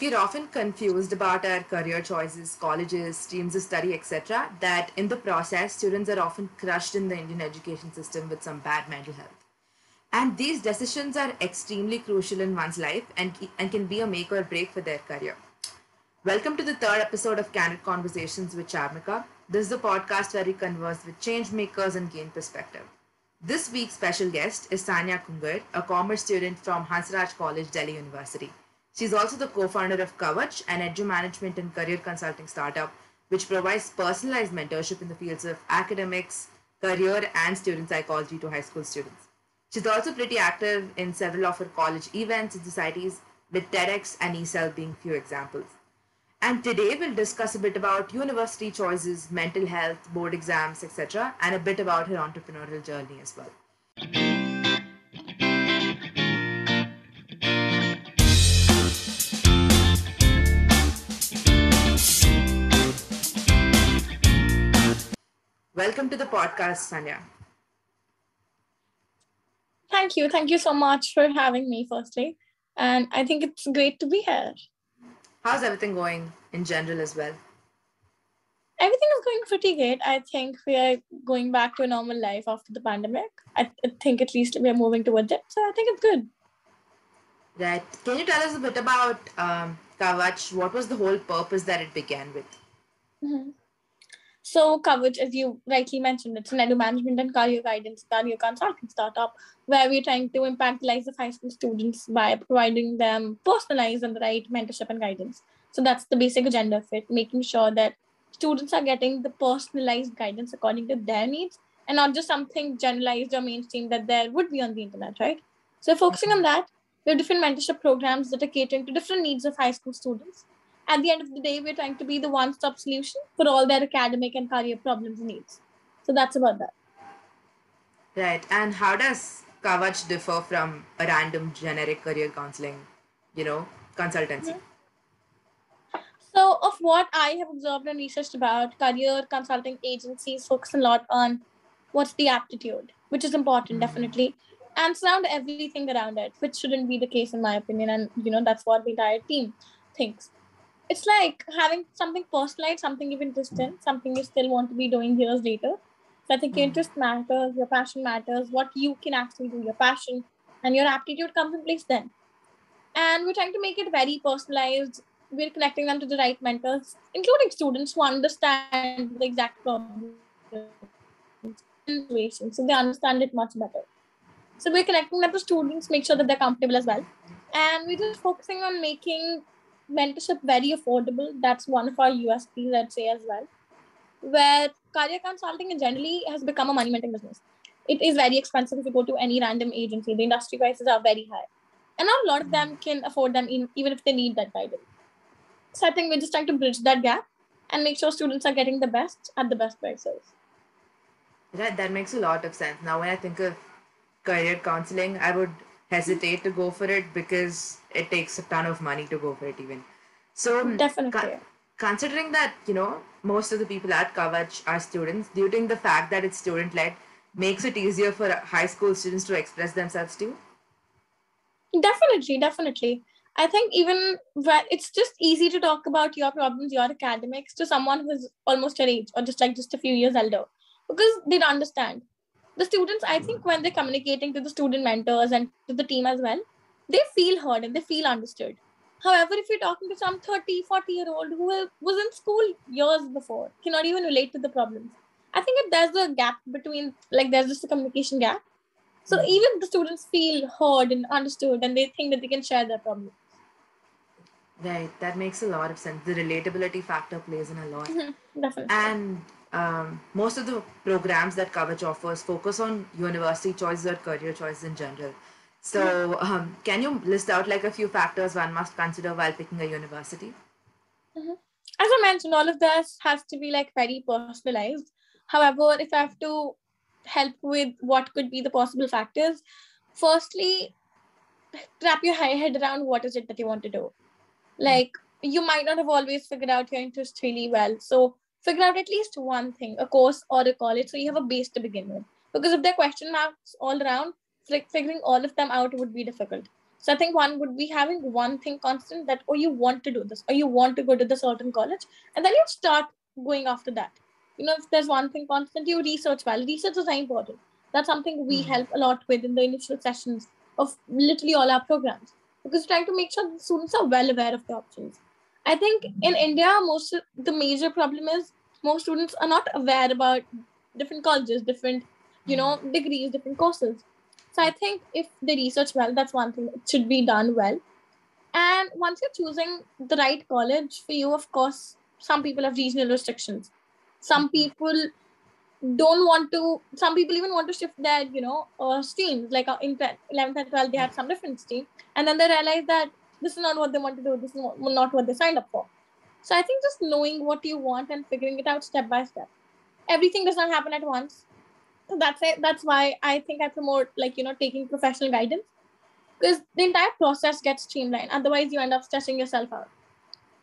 we're often confused about our career choices, colleges, streams of study, etc. That in the process, students are often crushed in the Indian education system with some bad mental health. And these decisions are extremely crucial in one's life and, and can be a make or break for their career. Welcome to the third episode of Candid Conversations with Chaarmikha. This is a podcast where we converse with change makers and gain perspective. This week's special guest is Saanya Khunger, a commerce student from Hansraj College, Delhi University. She's also the co-founder of Kavach, an edu management and career consulting startup, which provides personalized mentorship in the fields of academics, career, and student psychology to high school students. She's also pretty active in several of her college events and societies, with TEDx and E-Cell being few examples. And today we'll discuss a bit about university choices, mental health, board exams, etc., and a bit about her entrepreneurial journey as well. Welcome to the podcast, Saanya. Thank you. Thank you so much for having me, firstly. And I think it's great to be here. How's everything going in general as well? Everything is going pretty good. I think we are going back to a normal life after the pandemic. I, think at least we are moving towards it. So I think it's good. Right. Can you tell us a bit about um, Kavach? What was the whole purpose that it began with? Mm-hmm. So, Kavach, as you rightly mentioned, it's an edu management and career guidance, career consulting startup where we're trying to impact the lives of high school students by providing them personalized and the right mentorship and guidance. So, that's the basic agenda of it, making sure that students are getting the personalized guidance according to their needs and not just something generalized or mainstream that there would be on the internet, right? So, focusing on that, we have different mentorship programs that are catering to different needs of high school students at the end of the day, we're trying to be the one stop solution for all their academic and career problems and needs. So that's about that. Right. And how does Kavach differ from a random generic career counseling, you know, consultancy? Mm-hmm. So, of what I have observed and researched about, career consulting agencies focus a lot on what's the aptitude, which is important, mm-hmm. definitely, and surround everything around it, which shouldn't be the case, in my opinion. And, you know, that's what the entire team thinks it's like having something personalized, something even distant, something you still want to be doing years later. So I think your hmm. interest matters, your passion matters, what you can actually do, your passion and your aptitude comes in place then. And we're trying to make it very personalized. We're connecting them to the right mentors, including students who understand the exact problem situation. So they understand it much better. So we're connecting them to students, make sure that they're comfortable as well. And we're just focusing on making mentorship very affordable. That's one of our USPs, I'd say as well. Where career consulting generally has become a money making business. It is very expensive if you go to any random agency. The industry prices are very high. And not a lot of them can afford them in, even if they need that guidance. So I think we're just trying to bridge that gap and make sure students are getting the best at the best prices. That, that makes a lot of sense. Now, when I think of career counseling, I would hesitate to go for it because it takes a ton of money to go for it even. So definitely. considering that you know most of the people at Kavach are students do you think the fact that it's student led makes it easier for high school students to express themselves too? Definitely definitely. I think even it's just easy to talk about your problems your academics to someone who's almost your age or just like just a few years older because they don't understand the students i think when they're communicating to the student mentors and to the team as well they feel heard and they feel understood. However if you're talking to some 30 40 year old who was in school years before cannot even relate to the problems. I think if there's a gap between like there's just a communication gap. So mm-hmm. even the students feel heard and understood and they think that they can share their problems. Right. That makes a lot of sense. The relatability factor plays in a lot. Mm-hmm. Definitely. and um, most of the programs that Kavach offers focus on university choices or career choices in general. So, um, can you list out like a few factors one must consider while picking a university? Mm-hmm. As I mentioned, all of this has to be like very personalized. However, if I have to help with what could be the possible factors, firstly, wrap your head around what is it that you want to do. Like, you might not have always figured out your interest really well. So, figure out at least one thing, a course or a college, so you have a base to begin with. Because if there are question marks all around, figuring all of them out would be difficult. So I think one would be having one thing constant that, oh, you want to do this, or you want to go to the certain college, and then you start going after that. You know, if there's one thing constant, you research well. Research is very important. That's something we Mhm. help a lot with in the initial sessions of literally all our programs because we're trying to make sure the students are well aware of the options. I think in India, most the major problem is most students are not aware about different colleges, different, you know, degrees, different courses. So I think if they research well, that's one thing that should be done well. And once you're choosing the right college for you, of course, some people have regional restrictions. Some people don't want to. Some people even want to shift their, you know, uh, streams. Like uh, in 10th, 11th and 12th, they have some different stream, and then they realize that this is not what they want to do. This is not what they signed up for. So I think just knowing what you want and figuring it out step by step. Everything does not happen at once. So that's it. That's why I think I promote like you know taking professional guidance because the entire process gets streamlined. Otherwise, you end up stressing yourself out.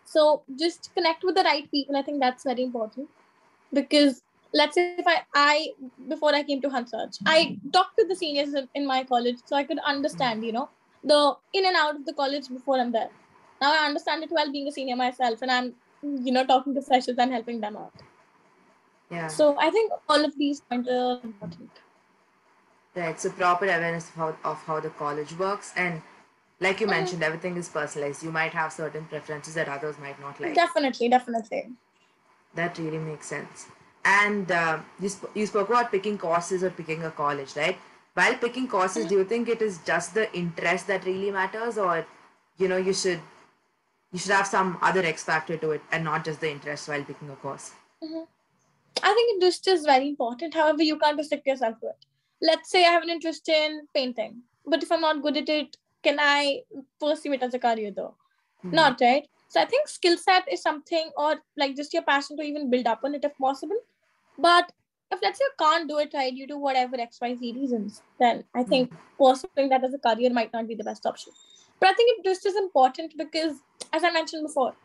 So just connect with the right people. I think that's very important because let's say if I, I before I came to Hansraj, I talked to the seniors in my college so I could understand, you know, the in and out of the college before I'm there. Now I understand it well being a senior myself and I'm, you know, talking to freshers and helping them out. Yeah. So I think all of these points are important. Right. So proper awareness of how of how the college works and like you Mhm. mentioned, everything is personalized. You might have certain preferences that others might not like. Definitely, definitely. That really makes sense. And uh, you, sp- you spoke about picking courses or picking a college, right? While picking courses, do you think it is just the interest that really matters, or you know you should you should have some other X factor to it and not just the interest while picking a course? I think interest is very important. However, you can't restrict yourself to it. Let's say I have an interest in painting, but if I'm not good at it, can I pursue it as a career though? Mhm. Not right. So I think skill set is something, or like just your passion to even build up on it if possible. But if let's say you can't do it right due to whatever X Y Z reasons, then I think pursuing that as a career might not be the best option. But I think it just is important because, as I mentioned before,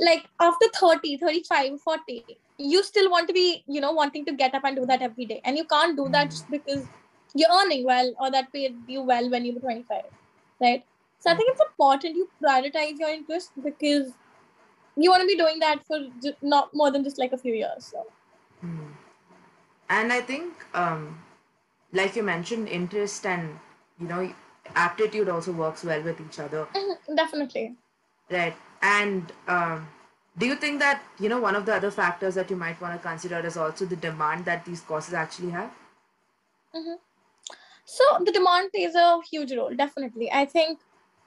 like after 30 35 40 you still want to be you know wanting to get up and do that every day. And you can't do that just because you're earning well or that paid you well when you were 25 right? So i think it's important you prioritize your interest because you want to be doing that for not more than just like a few years so. Hmm. And I think, um, like you mentioned, interest and you know aptitude also works well with each other, definitely right? And um, do you think that you know one of the other factors that you might want to consider is also the demand that these courses actually have? So the demand plays a huge role, definitely. I think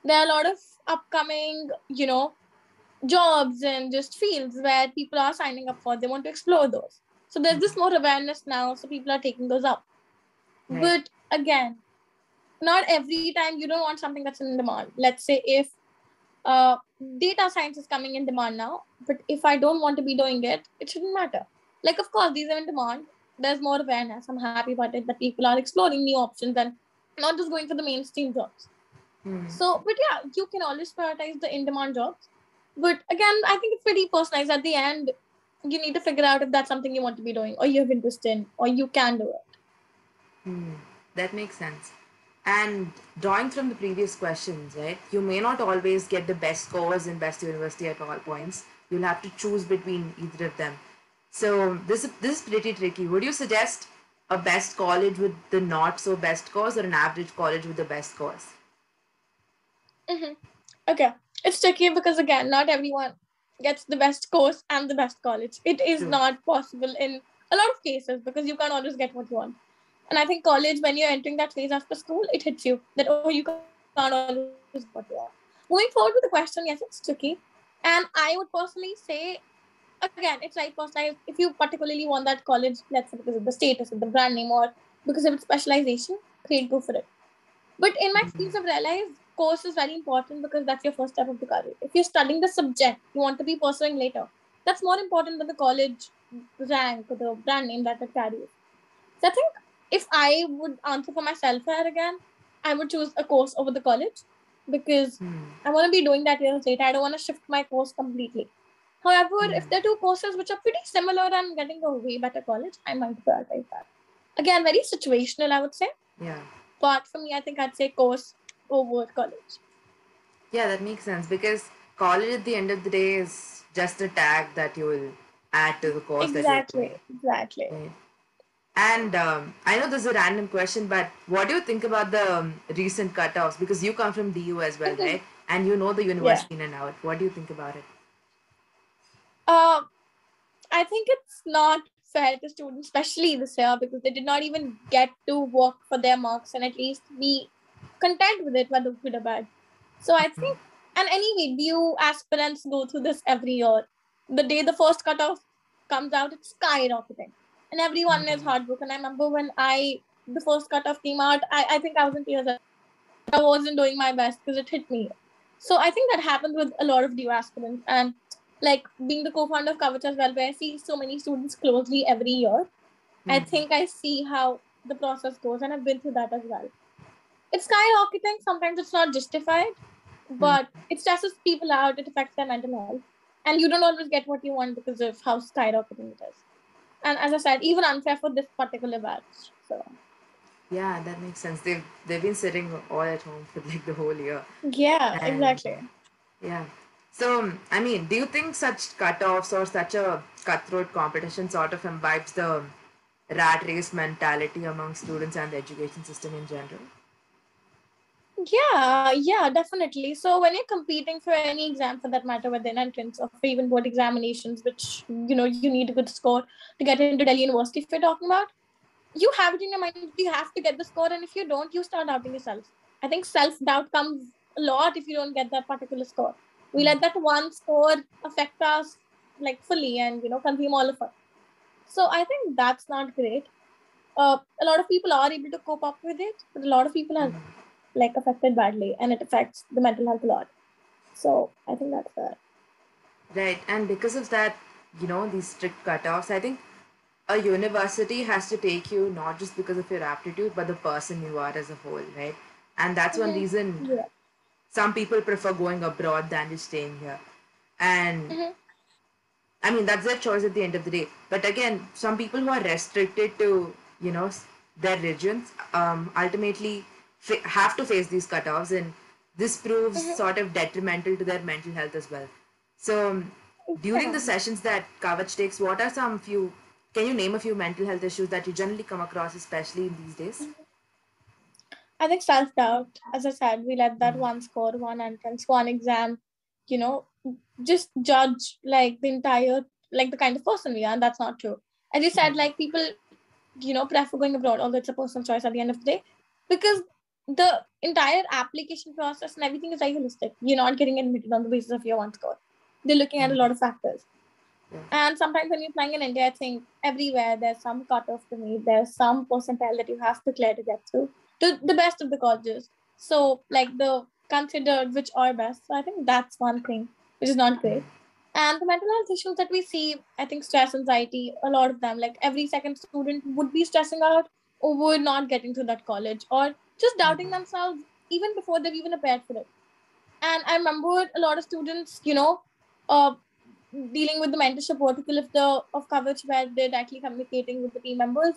there are a lot of upcoming, you know, jobs and just fields where people are signing up for. They want to explore those. So there's this more awareness now, so people are taking those up. Right. But again, not every time you don't want something that's in demand. Let's say if uh, data science is coming in demand now, but if I don't want to be doing it, it shouldn't matter. Like, of course, these are in demand. There's more awareness. I'm happy about it that people are exploring new options and not just going for the mainstream jobs. Hmm. So, but yeah, you can always prioritize the in demand jobs. But again, I think it's pretty personalized. At the end, you need to figure out if that's something you want to be doing or you have interest in or you can do it. Hmm, that makes sense. And drawing from the previous questions, right? You may not always get the best scores in best university at all points. You'll have to choose between either of them. So this this is pretty tricky. Would you suggest a best college with the not so best scores or an average college with the best scores? hmm Okay. It's tricky because again, not everyone gets the best course and the best college. It is True. not possible in a lot of cases because you can't always get what you want. And I think college, when you're entering that phase after school, it hits you that oh, you can't always get what you want. Moving forward with the question, yes, it's tricky. And I would personally say, again, it's right personalized. If you particularly want that college, let's say because of the status of the brand name or because of its specialization, great, go for it. But in my hmm. experience, I've realized course is very important because that's your first step of the career. If you're studying the subject you want to be pursuing later, that's more important than the college rank or the brand name that it carries. So I think if I would answer for myself here again, I would choose a course over the college because Hmm. I want to be doing that years later. I don't want to shift my course completely. However, if there are two courses which are pretty similar and getting a way better college, I might prioritize that. Again, very situational, I would say. Yeah. But for me, I think I'd say course over college. Yeah, that makes sense because college at the end of the day is just a tag that you will add to the course Exactly, exactly. And um, I know this is a random question, but what do you think about the um, recent cutoffs? Because you come from DU as well, Mhm. right? And you know the university in and out. What do you think about it? Uh, I think it's not fair to students, especially this year, because they did not even get to work for their marks and at least be content with it, whether good or bad. So I think, and anyway, DU aspirants go through this every year. The day the first cutoff comes out, it's skyrocketing, and everyone is Mhm. heartbroken. I remember when I the first cutoff came out, I, I think I was in tears. I wasn't doing my best because it hit me. So I think that happens with a lot of DU aspirants, and like being the co-founder of Kavach as well, where I see so many students closely every year. I Mhm. think I see how the process goes, and I've been through that as well. It's skyrocketing. Sometimes it's not justified, hmm. but it stresses people out. It affects their mental health, and you don't always get what you want because of how skyrocketing it is. And as I said, even unfair for this particular batch. So Yeah, that makes sense. They've they've been sitting all at home for like the whole year. yeah, And- exactly. Yeah. So, I mean, do you think such cutoffs or such a cutthroat competition sort of imbibes the rat race mentality among students and the education system in general? Yeah, yeah, definitely. So when you're competing for any exam for that matter, whether in entrance or even board examinations, which you know you need a good score to get into Delhi University, if you're talking about, you have it in your mind you have to get the score, and if you don't, you start doubting yourself. I think self doubt comes a lot if you don't get that particular score. We let that one score affect us like fully and you know consume all of us. So I think that's not great. Uh, a lot of people are able to cope up with it, but a lot of people are like affected badly and it affects the mental health a lot so i think that's fair Right. And because of that, you know, these strict cutoffs, I think a university has to take you not just because of your aptitude, but the person you are as a whole, right? And that's one Mhm. reason yeah some people prefer going abroad than just staying here. And Mhm. I mean, that's their choice at the end of the day. But again, some people who are restricted to, you know, their regions um, ultimately have to face these cutoffs, and this proves Mhm. sort of detrimental to their mental health as well. So, um, during the sessions that Kavach takes, what are some few? Can you name a few mental health issues that you generally come across, especially in these days? i think self-doubt as i said we let that Mhm. one score one entrance one exam you know just judge like the entire like the kind of person we are and that's not true as you said Mhm. like people you know prefer going abroad although it's a personal choice at the end of the day because the entire application process and everything is idealistic. You're not getting admitted on the basis of your one score. They're looking at a lot of factors. And sometimes when you're playing in india i think everywhere there's some cutoff to meet. There's some percentile that you have to clear to get through. To the best of the colleges. So like the considered which are best. So i think that's one thing which is not great. And the mental health issues that we see i think stress anxiety a lot of them like every second student would be stressing out over not getting to that college or just doubting Mhm. themselves even before they've even applied for it. And i remember a lot of students you know uh, dealing with the mentorship vertical of the of Kavach where they're directly communicating with the team members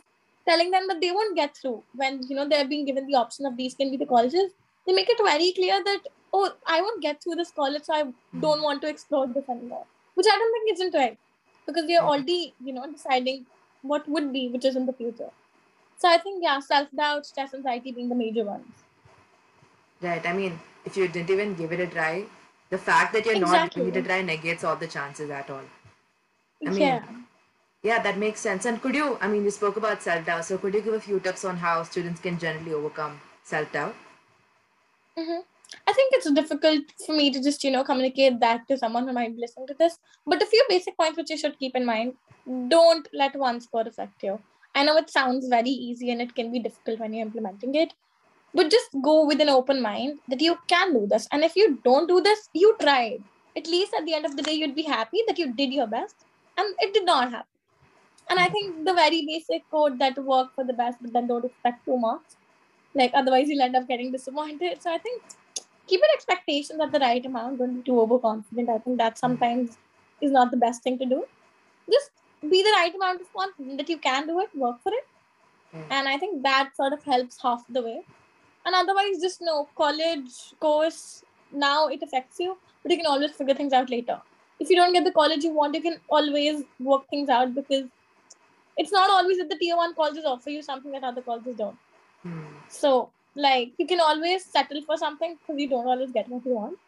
telling them that they won't get through when you know they're being given the option of these can be the colleges. They make it very clear that oh i won't get through this college so i don't want to explore this anymore which i don't think isn't right because we are already you know deciding what would be which is in the future so i think yeah self-doubt stress anxiety being the major ones Right. I mean, if you didn't even give it a try, the fact that you're not Exactly. giving it a try negates all the chances at all. I mean, yeah Yeah, that makes sense. And could you, I mean, you spoke about self doubt, so could you give a few tips on how students can generally overcome self doubt? hmm I think it's difficult for me to just, you know, communicate that to someone who might be listening to this. But a few basic points which you should keep in mind don't let one score affect you. I know it sounds very easy and it can be difficult when you're implementing it, but just go with an open mind that you can do this. And if you don't do this, you tried. At least at the end of the day, you'd be happy that you did your best and it did not happen. And I think the very basic code that work for the best, but then don't expect too much. Like otherwise you'll end up getting disappointed. So I think keep your expectations at the right amount. Don't be too overconfident. I think that sometimes is not the best thing to do. Just be the right amount of confident that you can do it, work for it. Yeah. And I think that sort of helps half the way. And otherwise, just know college course now it affects you, but you can always figure things out later. If you don't get the college you want, you can always work things out because it's not always that the tier one colleges offer you something that other colleges don't. Hmm. So, like, you can always settle for something because you don't always get what you want.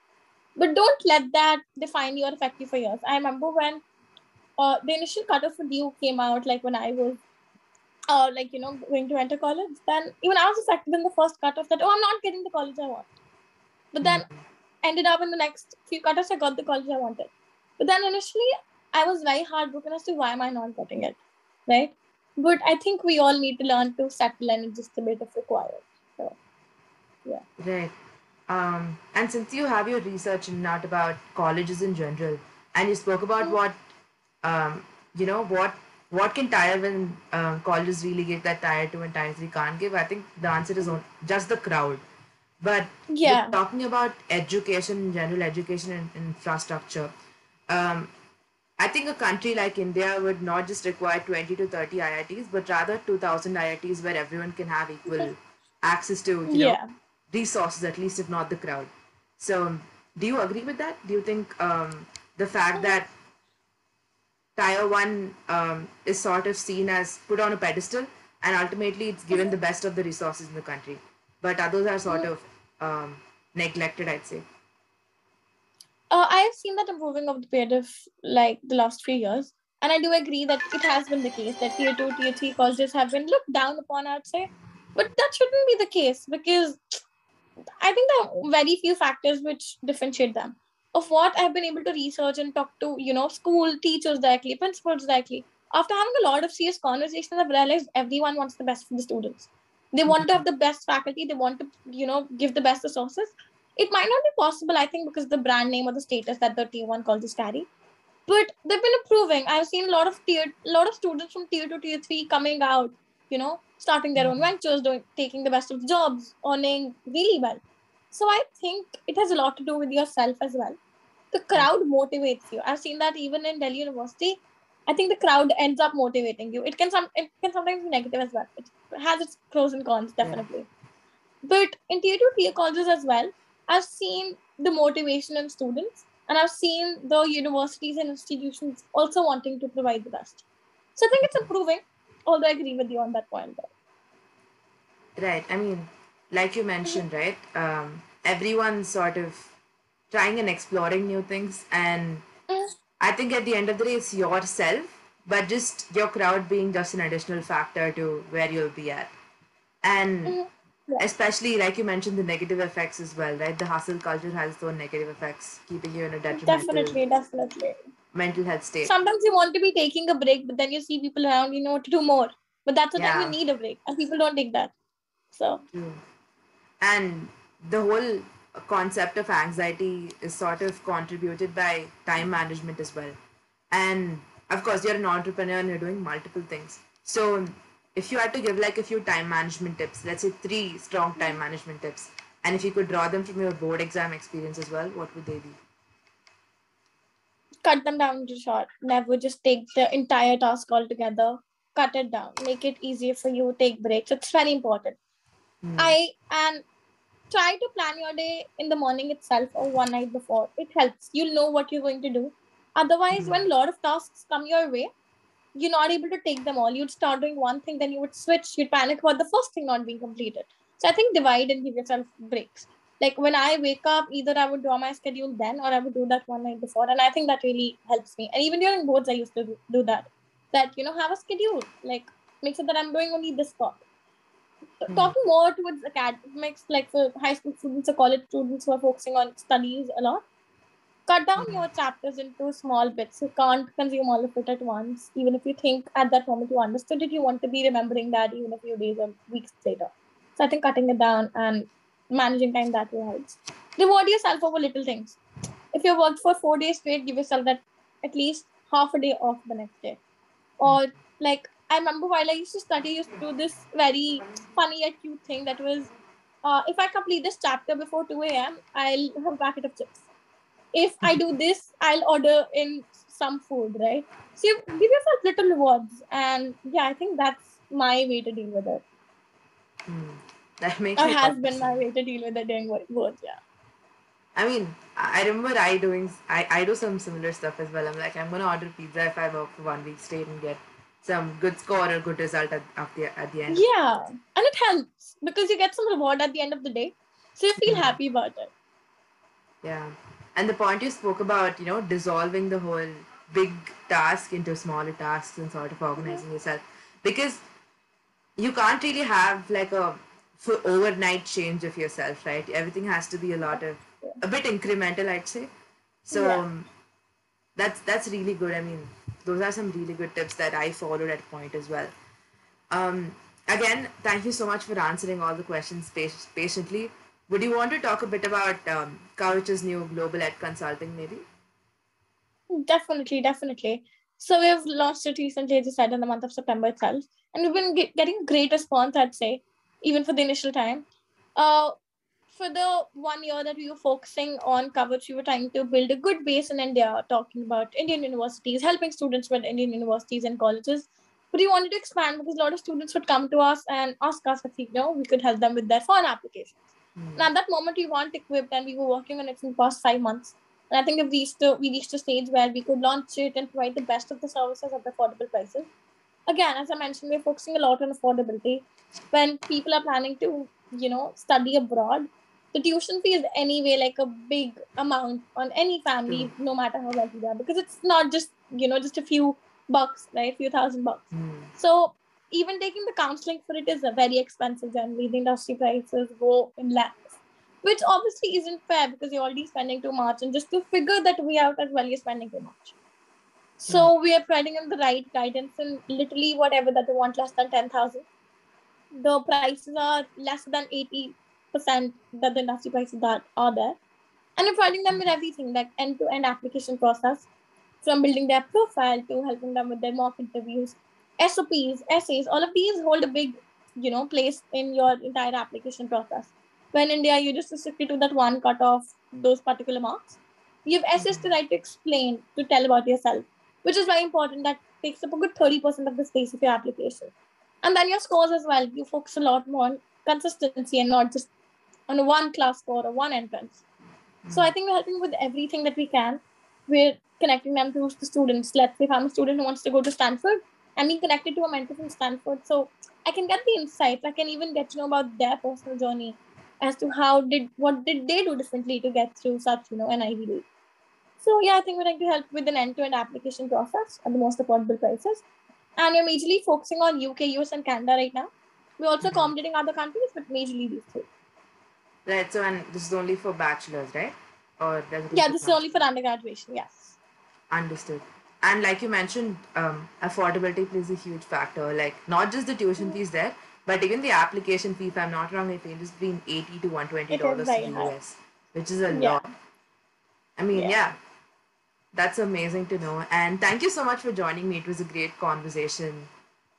But don't let that define you or affect you for years. I remember when uh, the initial cutoff for DU came out, like when I was, uh, like, you know, going to enter college, then even I was affected in the first cutoff that, oh, I'm not getting the college I want. But then ended up in the next few cutoffs, I got the college I wanted. But then initially, I was very heartbroken as to why am I not getting it, right? But I think we all need to learn to settle and it's just a bit of required. So, yeah. Right. Um, and since you have your research in not about colleges in general, and you spoke about Mhm. what, um, you know, what what can tier one um, colleges really give that tier two and tier three can't give? I think the answer is on, just the crowd. But yeah. talking about education in general, education and infrastructure. Um, I think a country like India would not just require 20 to 30 IITs, but rather 2,000 IITs where everyone can have equal access to, you know, resources, at least if not the crowd. So, do you agree with that? Do you think um, the fact that Tier 1 um, is sort of seen as put on a pedestal and ultimately it's given the best of the resources in the country, but others are sort of um, neglected, I'd say? Uh, I have seen that improving over the period of like the last few years. And I do agree that it has been the case that tier two, tier three colleges have been looked down upon, I'd say. But that shouldn't be the case because I think there are very few factors which differentiate them. Of what I've been able to research and talk to, you know, school teachers directly, principals directly, after having a lot of serious conversations, I've realized everyone wants the best for the students. They want to have the best faculty, they want to, you know, give the best resources. It might not be possible, I think, because the brand name or the status that the tier one colleges carry. But they've been improving. I've seen a lot of tier, a lot of students from tier two, tier three coming out, you know, starting their hmm. own ventures, doing taking the best of jobs, earning really well. So I think it has a lot to do with yourself as well. The crowd motivates you. I've seen that even in Delhi University. I think the crowd ends up motivating you. It can some it can sometimes be negative as well. It has its pros and cons, definitely. But in tier two, tier colleges as well, I've seen the motivation in students, and I've seen the universities and institutions also wanting to provide the best. So I think it's improving. Although I agree with you on that point. Though. Right. I mean, like you mentioned, right? Um, everyone's sort of trying and exploring new things, and Mm. I think at the end of the day, it's yourself, but just your crowd being just an additional factor to where you'll be at. And. Especially, like you mentioned, the negative effects as well, right? The hustle culture has its own negative effects, keeping you in a detrimental Definitely, definitely. mental health state. Sometimes you want to be taking a break, but then you see people around, you know, to do more. But that's the time you need a break, and people don't take that. So True. And the whole concept of anxiety is sort of contributed by time management as well. And of course, you're an entrepreneur and you're doing multiple things. So, if you had to give like a few time management tips, let's say three strong time management tips, and if you could draw them from your board exam experience as well, what would they be? cut them down to short. Never just take the entire task altogether. Cut it down. Make it easier for you. Take breaks. It's very important. Hmm. I and try to plan your day in the morning itself or one night before. It helps. You'll know what you're going to do. Otherwise, when a lot of tasks come your way, you're not able to take them all. You'd start doing one thing, then you would switch. You'd panic about the first thing not being completed. So I think divide and give yourself breaks. Like when I wake up, either I would draw my schedule then or I would do that one night before. And I think that really helps me. And even during boards, I used to do that. That, you know, have a schedule. Like make sure that I'm doing only this part Hmm. talking more towards academics, like for high school students or college students who are focusing on studies a lot, cut down Mhm. your chapters into small bits. You can't consume all of it at once. Even if you think at that moment you understood it, you want to be remembering that even a few days or weeks later. So I think cutting it down and managing time that way helps. Reward yourself over little things. If you worked for four days straight, give yourself that at least half a day off the next day. Or like I remember while I used to study, I used to do this very funny yet cute thing that was uh, if I complete this chapter before 2 a.m., I'll have a packet of chips. If I do this, I'll order in some food, right? So you give yourself little rewards. And yeah, I think that's my way to deal with it. Hmm. That makes Or has been my way to deal with it what- both. Yeah. I mean, I I remember I doing I, I do some similar stuff as well. I'm like I'm gonna order pizza if I work for one week straight and get some good score or good result at, at the at the end. Yeah, and it helps because you get some reward at the end of the day, so you feel Mhm. happy about it. Yeah. And the point you spoke about, you know, dissolving the whole big task into smaller tasks and sort of organizing yourself. Because you can't really have like a for overnight change of yourself, right? Everything has to be a lot of a bit incremental, I'd say. So Yeah. um, that's that's really good. I mean, those are some really good tips that I followed at point as well. Um, again, thank you so much for answering all the questions patiently. Would you want to talk a bit about um, Kavach's new global ed consulting, maybe? Definitely, definitely. So we've launched it recently, as you said, in the month of September itself, and we've been get, getting great response. I'd say, even for the initial time. Uh, for the one year that we were focusing on Kavach, we were trying to build a good base in India, talking about Indian universities, helping students with Indian universities and colleges. But we wanted to expand because a lot of students would come to us and ask us if you know we could help them with their foreign applications. Hmm. And at that moment, we weren't equipped, and we were working on it for the past five months. And I think we've reached a, we reached a stage where we could launch it and provide the best of the services at affordable prices. Again, as I mentioned, we're focusing a lot on affordability. When people are planning to, you know, study abroad, the tuition fee is anyway like a big amount on any family, no matter how wealthy they are, because it's not just you know just a few bucks, right? A few thousand bucks. Hmm. So even taking the counseling for it is a very expensive generally. The industry prices go in lakhs, which obviously isn't fair because you're already spending too much. And just to figure that way out as well, you're spending too much. So we are providing them the right guidance and literally whatever that they want less than 10,000. The prices are less than 80% that the industry prices that are there. And we're providing them with everything like end to end application process from building their profile to helping them with their mock interviews, SOPs, essays, all of these hold a big, you know, place in your entire application process. When in India, you just restricted to that one cut off those particular marks. You have essays to write to explain, to tell about yourself, which is very important. That takes up a good 30% of the space of your application. And then your scores as well. You focus a lot more on consistency and not just on one class score or one entrance. So I think we're helping with everything that we can. We're connecting them to the students. Let's say if I'm a student who wants to go to Stanford, I'm being connected to a mentor from Stanford. So I can get the insights. I can even get to know about their personal journey as to how did what did they do differently to get through such, you know, an Ivy League. So yeah, I think we're trying to help with an end-to-end application process at the most affordable prices. And we're majorly focusing on UK, US, and Canada right now. We're also accommodating other countries, but majorly these three. Right. So, and this is only for bachelors, right? Or does it Yeah, this is only for masters? undergraduation, yes. Understood. And like you mentioned, um, affordability plays a huge factor. Like not just the tuition fees there, but even the application fee. If I'm not wrong, I think it's between eighty to one twenty dollars in the US, which is a Yeah. lot. I mean, Yeah. yeah. that's amazing to know. And thank you so much for joining me. It was a great conversation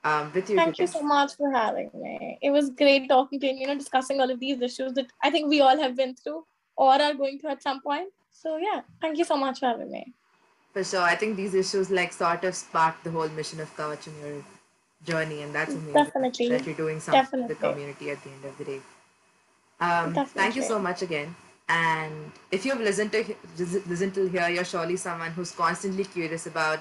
um, with you. Thank you because- so much for having me. It was great talking to you you know discussing all of these issues that I think we all have been through or are going through at some point. So yeah, thank you so much for having me. For sure. I think these issues like sort of sparked the whole mission of Kavach in your journey, and that's amazing. Definitely. That you're doing something for the community at the end of the day. Um, thank you so much again. And if you've listened to listened till here, you're surely someone who's constantly curious about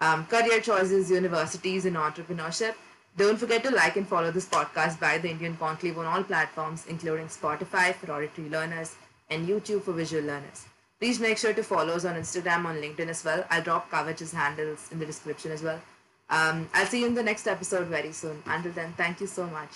um, career choices, universities, and entrepreneurship. Don't forget to like and follow this podcast by the Indian Conclave on all platforms, including Spotify for auditory learners and YouTube for visual learners. Please make sure to follow us on Instagram, on LinkedIn as well. I'll drop Kavach's handles in the description as well. Um, I'll see you in the next episode very soon. Until then, thank you so much.